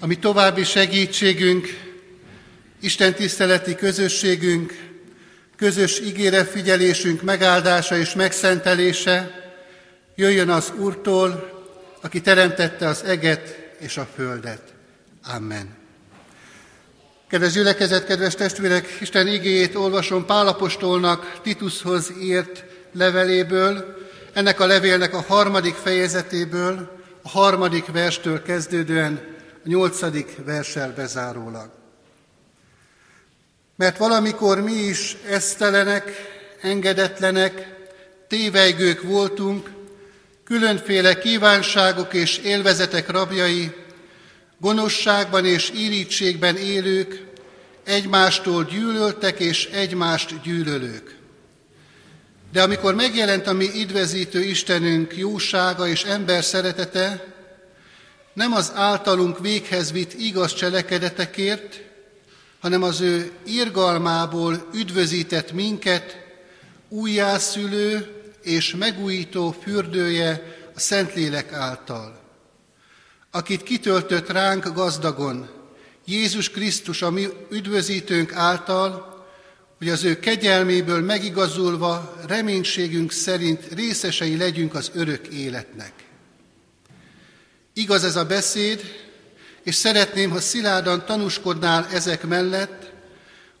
ami további segítségünk, Isten tiszteleti közösségünk, közös ígéretfigyelésünk megáldása és megszentelése jöjjön az Úrtól, aki teremtette az eget és a földet. Amen. Kedves gyülekezet, kedves testvérek, Isten igéjét olvasom Pálapostolnak Titushoz írt leveléből, ennek a levélnek a harmadik fejezetéből, a harmadik verstől kezdődően a nyolcadik versel bezárólag. Mert valamikor mi is esztelenek, engedetlenek, tévejgők voltunk, különféle kívánságok és élvezetek rabjai, gonoszságban és írítségben élők, egymástól gyűlöltek és egymást gyűlölők. De amikor megjelent a mi idvezítő Istenünk jósága és ember szeretete, nem az általunk véghez vitt igaz cselekedetekért, hanem az ő irgalmából üdvözített minket, újjászülő és megújító fürdője a Szentlélek által, akit kitöltött ránk gazdagon, Jézus Krisztus, a mi üdvözítőnk által, hogy az ő kegyelméből megigazulva reménységünk szerint részesei legyünk az örök életnek. Igaz ez a beszéd, és szeretném, ha szilárdan tanúskodnál ezek mellett,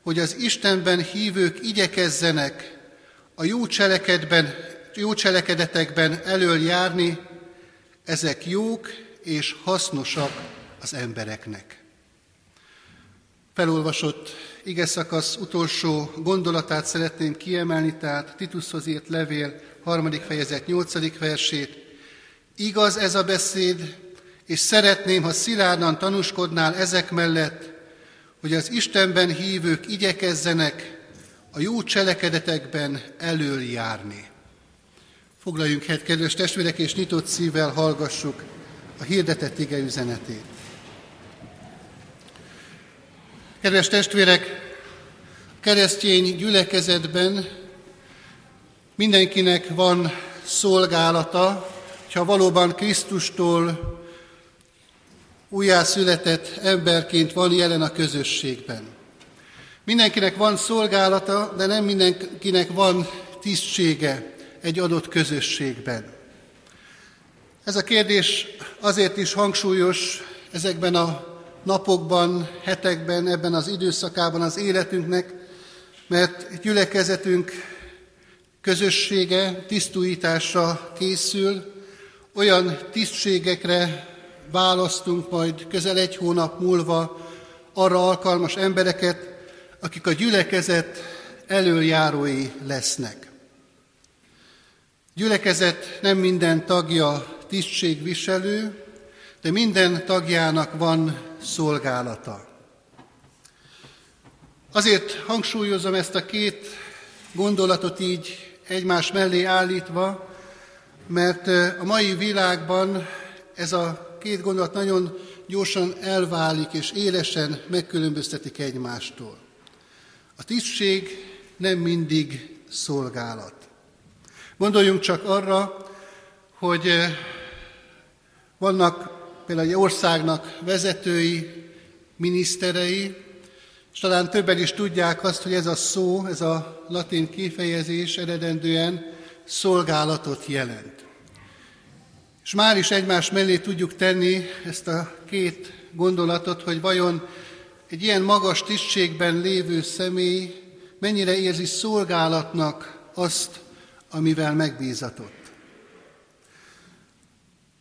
hogy az Istenben hívők igyekezzenek a jó, cselekedben, jó cselekedetekben elől járni, ezek jók és hasznosak az embereknek. Felolvasott ige szakasz utolsó gondolatát szeretném kiemelni, tehát Titushoz írt levél, harmadik fejezet, nyolcadik versét. Igaz ez a beszéd, és szeretném, ha szilárdan tanúskodnál ezek mellett, hogy az Istenben hívők igyekezzenek a jó cselekedetekben elől járni. Foglaljunk helyet, kedves testvérek, és nyitott szívvel hallgassuk a hirdetett ige üzenetét. Kedves testvérek, a keresztény gyülekezetben mindenkinek van szolgálata, ha valóban Krisztustól újjászületett emberként van jelen a közösségben. Mindenkinek van szolgálata, de nem mindenkinek van tisztsége egy adott közösségben. Ez a kérdés azért is hangsúlyos ezekben a napokban, hetekben, ebben az időszakában az életünknek, mert gyülekezetünk közössége tisztújításra készül, olyan tisztségekre választunk majd közel egy hónap múlva arra alkalmas embereket, akik a gyülekezet előjárói lesznek. Gyülekezet nem minden tagja tisztségviselő, de minden tagjának van szolgálata. Azért hangsúlyozom ezt a két gondolatot így egymás mellé állítva, mert a mai világban ez a két gondolat nagyon gyorsan elválik és élesen megkülönböztetik egymástól. A tisztség nem mindig szolgálat. Gondoljunk csak arra, hogy vannak például egy országnak vezetői, miniszterei, és talán többen is tudják azt, hogy ez a szó, ez a latin kifejezés eredendően szolgálatot jelent. És már is egymás mellé tudjuk tenni ezt a két gondolatot, hogy vajon egy ilyen magas tisztségben lévő személy mennyire érzi szolgálatnak azt, amivel megbízatott.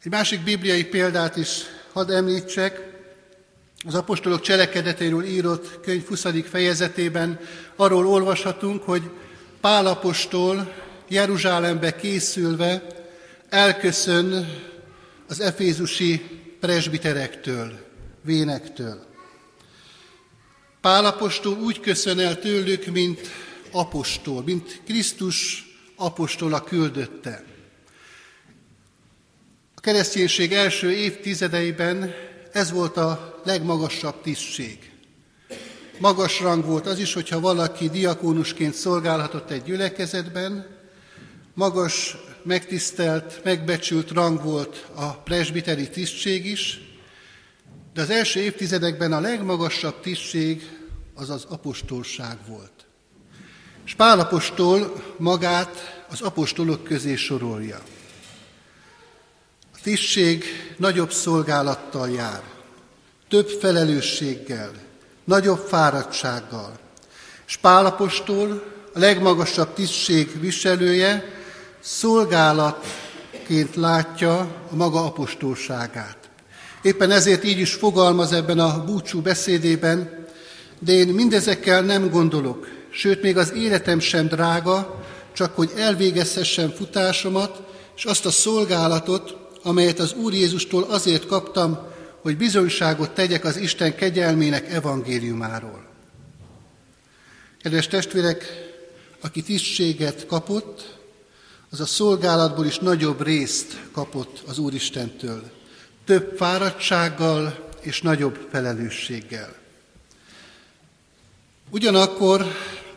Egy másik bibliai példát is hadd említsek. Az apostolok cselekedetéről írott könyv 20. fejezetében arról olvashatunk, hogy Pál apostol Jeruzsálembe készülve elköszön az efézusi presbiterektől, vénektől. Pál apostol úgy köszön el tőlük, mint apostol, mint Krisztus apostola küldötte. A kereszténység első évtizedeiben ez volt a legmagasabb tisztség. Magas rang volt az is, hogyha valaki diakónusként szolgálhatott egy gyülekezetben, magas, megtisztelt, megbecsült rang volt a presbiteri tisztség is, de az első évtizedekben a legmagasabb tisztség az az apostolság volt. És Pál apostol magát az apostolok közé sorolja. A tisztség nagyobb szolgálattal jár, több felelősséggel, nagyobb fáradtsággal. És Pál apostol, a legmagasabb tisztség viselője, szolgálatként látja a maga apostolságát. Éppen ezért így is fogalmaz ebben a búcsú beszédében, de én mindezekkel nem gondolok, sőt még az életem sem drága, csak hogy elvégezhessem futásomat, és azt a szolgálatot, amelyet az Úr Jézustól azért kaptam, hogy bizonyságot tegyek az Isten kegyelmének evangéliumáról. Kedves testvérek, aki tisztséget kapott, az a szolgálatból is nagyobb részt kapott az Úristentől. Több fáradtsággal és nagyobb felelősséggel. Ugyanakkor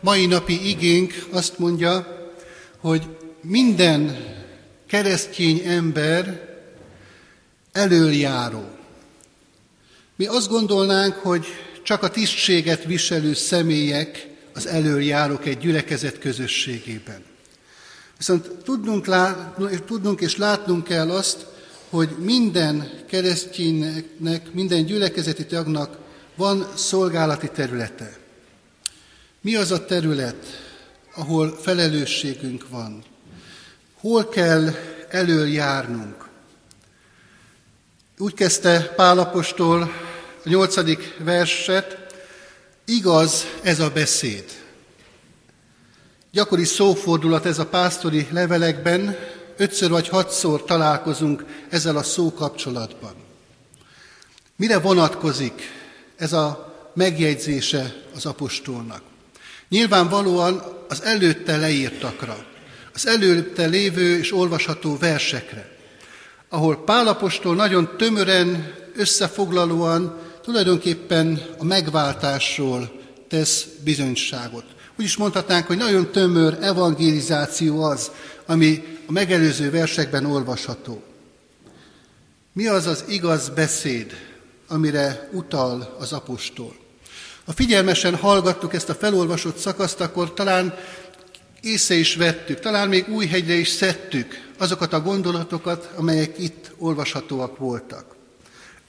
mai napi igénk azt mondja, hogy minden keresztény ember elöljáró. Mi azt gondolnánk, hogy csak a tisztséget viselő személyek az elöljárók egy gyülekezet közösségében. Viszont tudnunk, lát, tudnunk és látnunk kell azt, hogy minden kereszténynek, minden gyülekezeti tagnak van szolgálati területe. Mi az a terület, ahol felelősségünk van? Hol kell előjárnunk? Úgy kezdte Pálapostól a nyolcadik verset, igaz ez a beszéd. Gyakori szófordulat ez a pásztori levelekben, ötször vagy hatszor találkozunk ezzel a szó kapcsolatban. Mire vonatkozik ez a megjegyzése az apostolnak? Nyilvánvalóan az előtte leírtakra, az előtte lévő és olvasható versekre, ahol Pálapostól nagyon tömören, összefoglalóan tulajdonképpen a megváltásról tesz bizonyságot. Úgy is mondhatnánk, hogy nagyon tömör evangelizáció az, ami a megelőző versekben olvasható. Mi az az igaz beszéd, amire utal az apostol? Ha figyelmesen hallgattuk ezt a felolvasott szakaszt, akkor talán észre is vettük, talán még új hegyre is szedtük azokat a gondolatokat, amelyek itt olvashatóak voltak.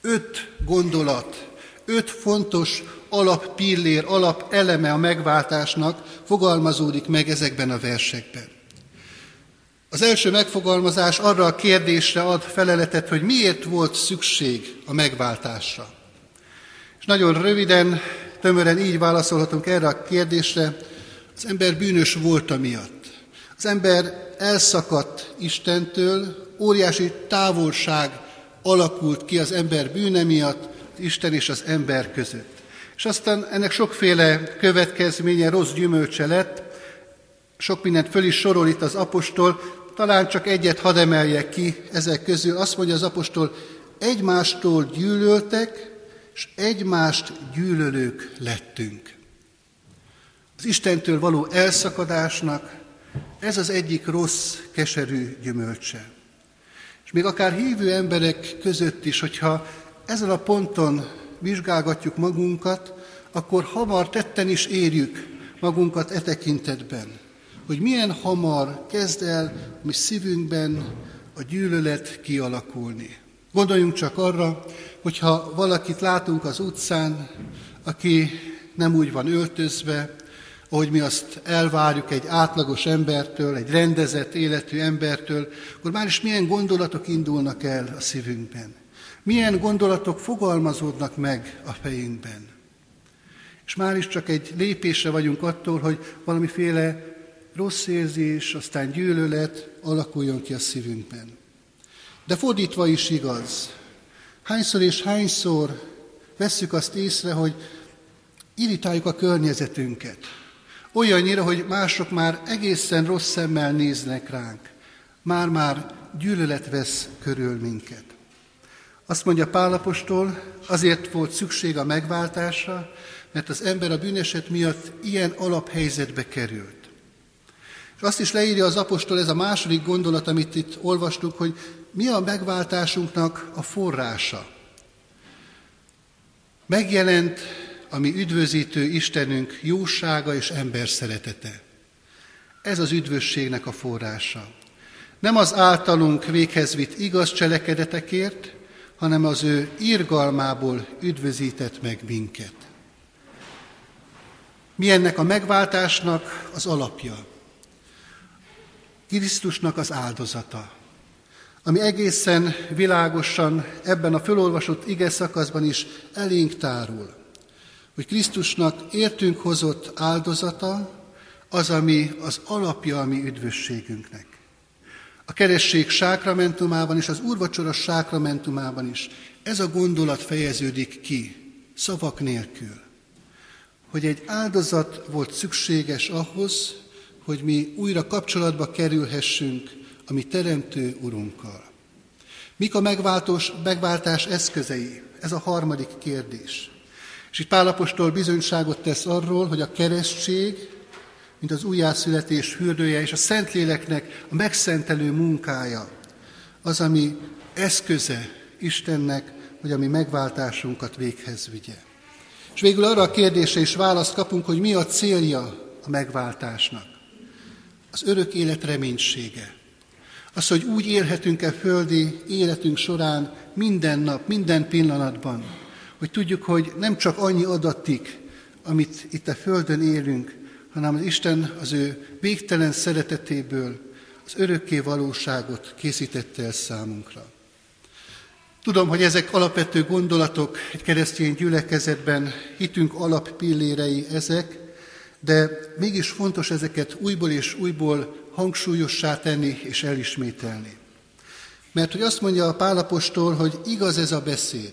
Öt gondolat, öt fontos alappillér, alapeleme a megváltásnak fogalmazódik meg ezekben a versekben. Az első megfogalmazás arra a kérdésre ad feleletet, hogy miért volt szükség a megváltásra. És nagyon röviden Tömören így válaszolhatunk erre a kérdésre, az ember bűnös volt miatt. Az ember elszakadt Istentől, óriási távolság alakult ki az ember bűne miatt, Isten és az ember között. És aztán ennek sokféle következménye, rossz gyümölcse lett, sok mindent föl is sorol itt az apostol, talán csak egyet hadd emeljek ki ezek közül. Azt mondja az apostol, egymástól gyűlöltek, és egymást gyűlölők lettünk. Az Istentől való elszakadásnak ez az egyik rossz, keserű gyümölcse. És még akár hívő emberek között is, hogyha ezen a ponton vizsgálgatjuk magunkat, akkor hamar tetten is érjük magunkat e tekintetben, hogy milyen hamar kezd el mi szívünkben a gyűlölet kialakulni. Gondoljunk csak arra, hogyha valakit látunk az utcán, aki nem úgy van öltözve, ahogy mi azt elvárjuk egy átlagos embertől, egy rendezett életű embertől, akkor már is milyen gondolatok indulnak el a szívünkben. Milyen gondolatok fogalmazódnak meg a fejünkben. És már is csak egy lépésre vagyunk attól, hogy valamiféle rossz érzés, aztán gyűlölet alakuljon ki a szívünkben. De fordítva is igaz. Hányszor és hányszor vesszük azt észre, hogy irritáljuk a környezetünket. Olyannyira, hogy mások már egészen rossz szemmel néznek ránk. Már-már gyűlölet vesz körül minket. Azt mondja Pálapostól, azért volt szükség a megváltásra, mert az ember a bűneset miatt ilyen alaphelyzetbe került. És azt is leírja az apostol, ez a második gondolat, amit itt olvastuk, hogy mi a megváltásunknak a forrása. Megjelent a mi üdvözítő Istenünk jósága és ember szeretete. Ez az üdvösségnek a forrása. Nem az általunk véghez vitt igaz cselekedetekért, hanem az ő irgalmából üdvözített meg minket. Mi ennek a megváltásnak az alapja? Krisztusnak az áldozata, ami egészen világosan ebben a fölolvasott ige szakaszban is elénk tárul, hogy Krisztusnak értünk hozott áldozata az, ami az alapja a mi üdvösségünknek. A keresség sákramentumában és az úrvacsora sákramentumában is ez a gondolat fejeződik ki, szavak nélkül, hogy egy áldozat volt szükséges ahhoz, hogy mi újra kapcsolatba kerülhessünk a mi teremtő Urunkkal. Mik a megváltós, megváltás eszközei? Ez a harmadik kérdés. És itt Pálapostól bizonyságot tesz arról, hogy a keresztség, mint az újjászületés fürdője és a Szentléleknek a megszentelő munkája, az, ami eszköze Istennek, hogy a mi megváltásunkat véghez vigye. És végül arra a kérdésre is választ kapunk, hogy mi a célja a megváltásnak. Az örök élet reménysége. Az, hogy úgy élhetünk-e földi életünk során minden nap, minden pillanatban, hogy tudjuk, hogy nem csak annyi adatik, amit itt a földön élünk, hanem az Isten az ő végtelen szeretetéből az örökké valóságot készítette el számunkra. Tudom, hogy ezek alapvető gondolatok egy keresztény gyülekezetben, hitünk alappillérei ezek, de mégis fontos ezeket újból és újból hangsúlyossá tenni és elismételni. Mert hogy azt mondja a Pálapostól, hogy igaz ez a beszéd.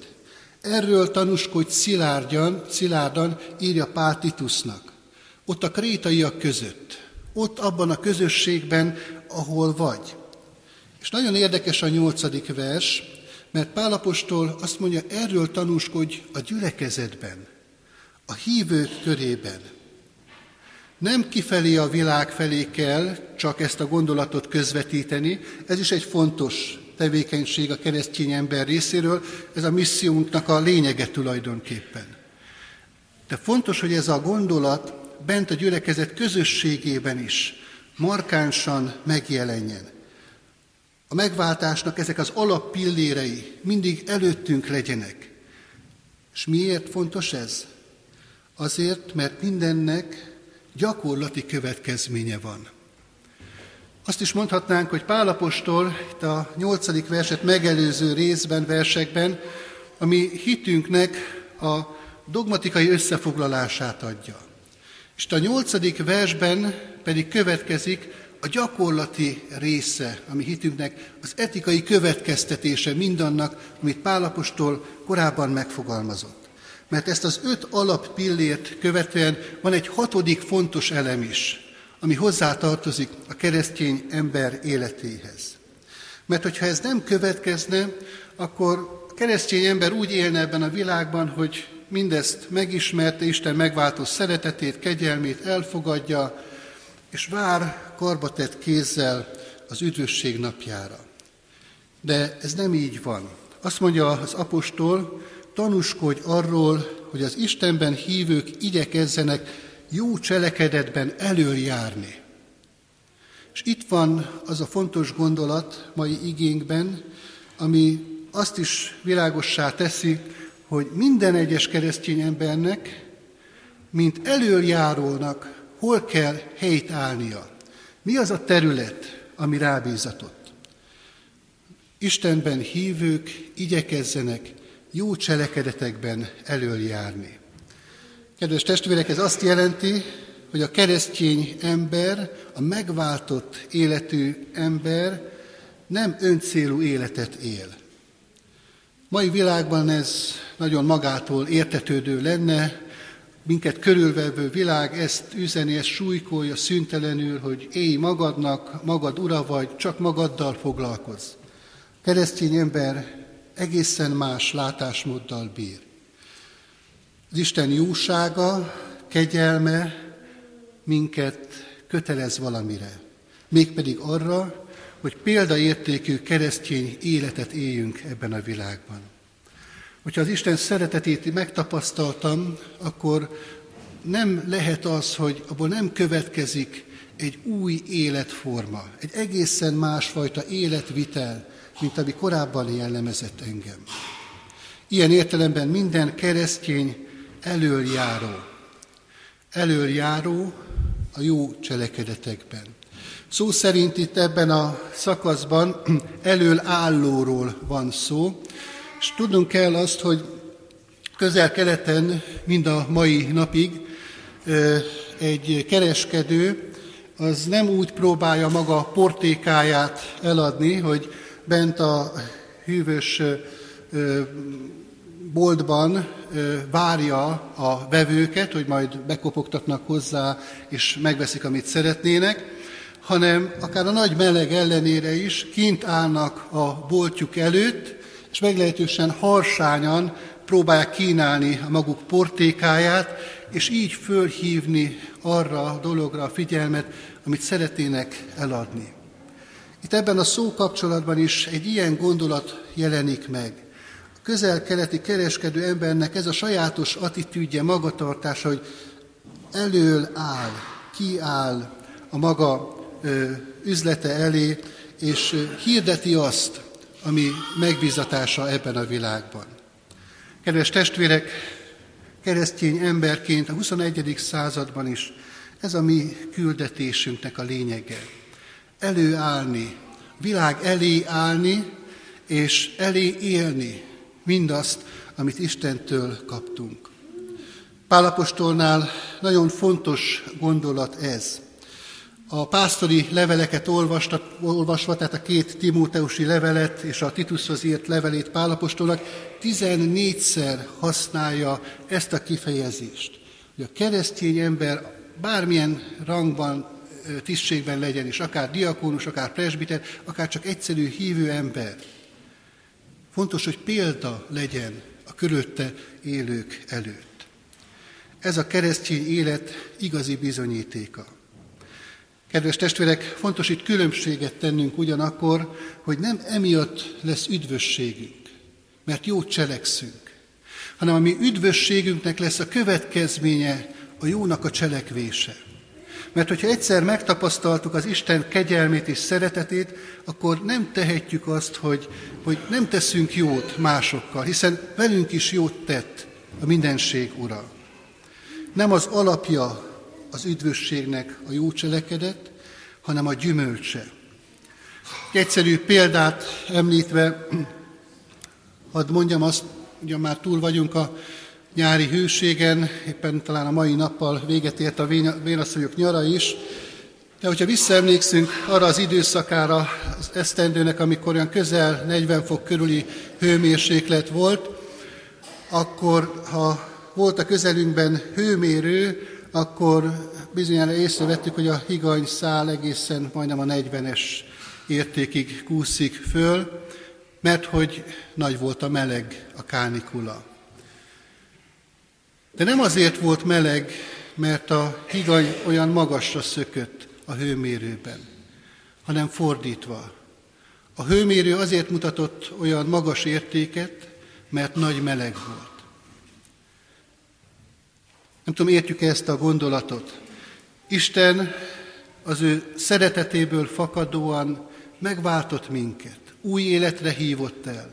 Erről tanúskodj szilárdan, szilárdan, írja Pál Titusnak. Ott a krétaiak között, ott abban a közösségben, ahol vagy. És nagyon érdekes a nyolcadik vers, mert Pálapostól azt mondja, erről tanúskodj a gyülekezetben, a hívők körében. Nem kifelé a világ felé kell csak ezt a gondolatot közvetíteni, ez is egy fontos tevékenység a keresztény ember részéről, ez a missziónknak a lényege tulajdonképpen. De fontos, hogy ez a gondolat bent a gyülekezet közösségében is markánsan megjelenjen. A megváltásnak ezek az alappillérei mindig előttünk legyenek. És miért fontos ez? Azért, mert mindennek gyakorlati következménye van. Azt is mondhatnánk, hogy Pálapostól itt a nyolcadik verset megelőző részben, versekben, ami hitünknek a dogmatikai összefoglalását adja. És a nyolcadik versben pedig következik a gyakorlati része, ami hitünknek az etikai következtetése mindannak, amit Pálapostól korábban megfogalmazott. Mert ezt az öt alappillért követően van egy hatodik fontos elem is, ami hozzátartozik a keresztény ember életéhez. Mert hogyha ez nem következne, akkor a keresztény ember úgy élne ebben a világban, hogy mindezt megismerte, Isten megváltó szeretetét, kegyelmét elfogadja, és vár karbatett kézzel az üdvösség napjára. De ez nem így van. Azt mondja az apostol, tanúskodj arról, hogy az Istenben hívők igyekezzenek jó cselekedetben előjárni. És itt van az a fontos gondolat mai igénkben, ami azt is világossá teszi, hogy minden egyes keresztény embernek, mint előjárónak, hol kell helyt állnia. Mi az a terület, ami rábízatott? Istenben hívők igyekezzenek jó cselekedetekben előjárni. Kedves testvérek, ez azt jelenti, hogy a keresztény ember, a megváltott életű ember nem öncélú életet él. Mai világban ez nagyon magától értetődő lenne, minket körülvevő világ ezt üzeni, ezt súlykolja szüntelenül, hogy élj magadnak, magad ura vagy, csak magaddal foglalkozz. Keresztény ember egészen más látásmóddal bír. Az Isten jósága, kegyelme minket kötelez valamire, mégpedig arra, hogy példaértékű keresztény életet éljünk ebben a világban. Hogyha az Isten szeretetét megtapasztaltam, akkor nem lehet az, hogy abból nem következik egy új életforma, egy egészen másfajta életvitel, mint ami korábban jellemezett engem. Ilyen értelemben minden keresztény elöljáró. Elöljáró a jó cselekedetekben. Szó szerint itt ebben a szakaszban elől állóról van szó, és tudnunk kell azt, hogy közel-keleten, mind a mai napig egy kereskedő az nem úgy próbálja maga portékáját eladni, hogy bent a hűvös boltban várja a vevőket, hogy majd bekopogtatnak hozzá, és megveszik, amit szeretnének, hanem akár a nagy meleg ellenére is kint állnak a boltjuk előtt, és meglehetősen harsányan próbálják kínálni a maguk portékáját, és így fölhívni arra a dologra a figyelmet, amit szeretnének eladni. Itt ebben a szó kapcsolatban is egy ilyen gondolat jelenik meg. A közel-keleti kereskedő embernek ez a sajátos attitűdje, magatartása, hogy elől áll, kiáll a maga üzlete elé, és hirdeti azt, ami megbízatása ebben a világban. Kedves testvérek, keresztény emberként a 21. században is ez a mi küldetésünknek a lényege. Előállni, világ elé állni, és elé élni mindazt, amit Istentől kaptunk. Pálapostolnál nagyon fontos gondolat ez. A pásztori leveleket olvastat, olvasva, tehát a két Timóteusi levelet és a Titushoz írt levelét Pálapostolnak 14-szer használja ezt a kifejezést, hogy a keresztény ember bármilyen rangban, tisztségben legyen is, akár diakónus, akár presbiter, akár csak egyszerű hívő ember. Fontos, hogy példa legyen a körülötte élők előtt. Ez a keresztény élet igazi bizonyítéka. Kedves testvérek, fontos itt különbséget tennünk ugyanakkor, hogy nem emiatt lesz üdvösségünk, mert jót cselekszünk, hanem a mi üdvösségünknek lesz a következménye a jónak a cselekvése. Mert hogyha egyszer megtapasztaltuk az Isten kegyelmét és szeretetét, akkor nem tehetjük azt, hogy, hogy nem teszünk jót másokkal, hiszen velünk is jót tett a mindenség ura. Nem az alapja az üdvösségnek a jó cselekedet, hanem a gyümölcse. Egy egyszerű példát említve, hadd mondjam azt, ugye már túl vagyunk a nyári hőségen, éppen talán a mai nappal véget ért a vénasszonyok nyara is, de hogyha visszaemlékszünk arra az időszakára az esztendőnek, amikor olyan közel 40 fok körüli hőmérséklet volt, akkor ha volt a közelünkben hőmérő, akkor bizonyára észrevettük, hogy a higany szál egészen majdnem a 40-es értékig kúszik föl, mert hogy nagy volt a meleg, a kánikula. De nem azért volt meleg, mert a higany olyan magasra szökött a hőmérőben, hanem fordítva. A hőmérő azért mutatott olyan magas értéket, mert nagy meleg volt. Nem tudom, értjük -e ezt a gondolatot. Isten az ő szeretetéből fakadóan megváltott minket, új életre hívott el,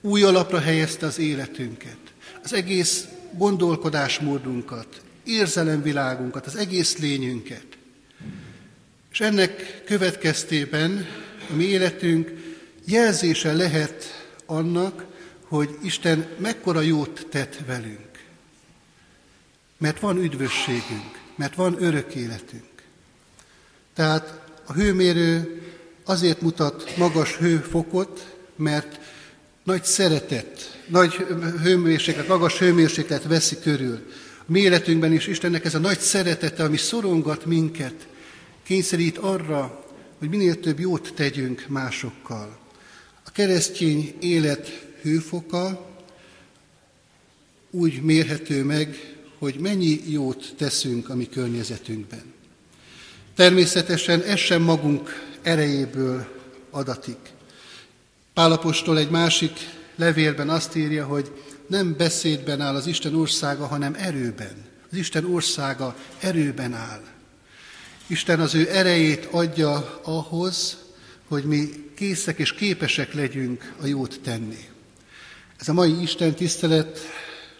új alapra helyezte az életünket, az egész gondolkodásmódunkat, érzelemvilágunkat, az egész lényünket. És ennek következtében a mi életünk jelzése lehet annak, hogy Isten mekkora jót tett velünk. Mert van üdvösségünk, mert van örök életünk. Tehát a hőmérő azért mutat magas hőfokot, mert nagy szeretet, nagy hőmérséklet, magas hőmérséklet veszi körül. A mi életünkben is Istennek ez a nagy szeretete, ami szorongat minket, kényszerít arra, hogy minél több jót tegyünk másokkal. A keresztény élet hőfoka úgy mérhető meg, hogy mennyi jót teszünk a mi környezetünkben. Természetesen ez sem magunk erejéből adatik. Pálapostól egy másik levélben azt írja, hogy nem beszédben áll az Isten országa, hanem erőben. Az Isten országa erőben áll. Isten az ő erejét adja ahhoz, hogy mi készek és képesek legyünk a jót tenni. Ez a mai Isten tisztelet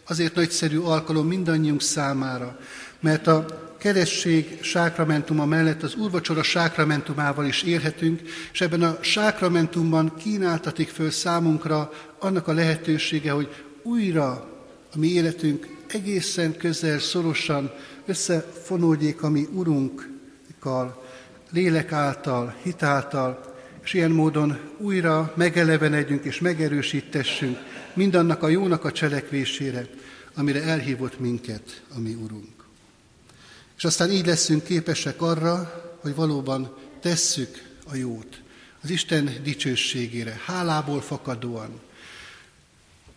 azért nagyszerű alkalom mindannyiunk számára, mert a keresztség sákramentuma mellett az úrvacsora sákramentumával is érhetünk, és ebben a sákramentumban kínáltatik föl számunkra annak a lehetősége, hogy újra a mi életünk egészen közel, szorosan összefonódjék a mi Urunkkal, lélek által, hitáltal, és ilyen módon újra megelevenedjünk és megerősítessünk mindannak a jónak a cselekvésére, amire elhívott minket a mi Urunk. És aztán így leszünk képesek arra, hogy valóban tesszük a jót. Az Isten dicsőségére, hálából fakadóan,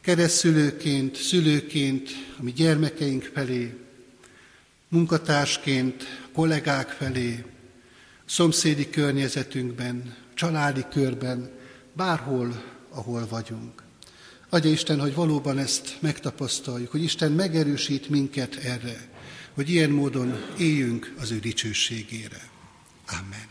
keresztülőként, szülőként, a mi gyermekeink felé, munkatársként, kollégák felé, szomszédi környezetünkben, családi körben, bárhol, ahol vagyunk. Adja Isten, hogy valóban ezt megtapasztaljuk, hogy Isten megerősít minket erre, hogy ilyen módon éljünk az ő dicsőségére. Amen.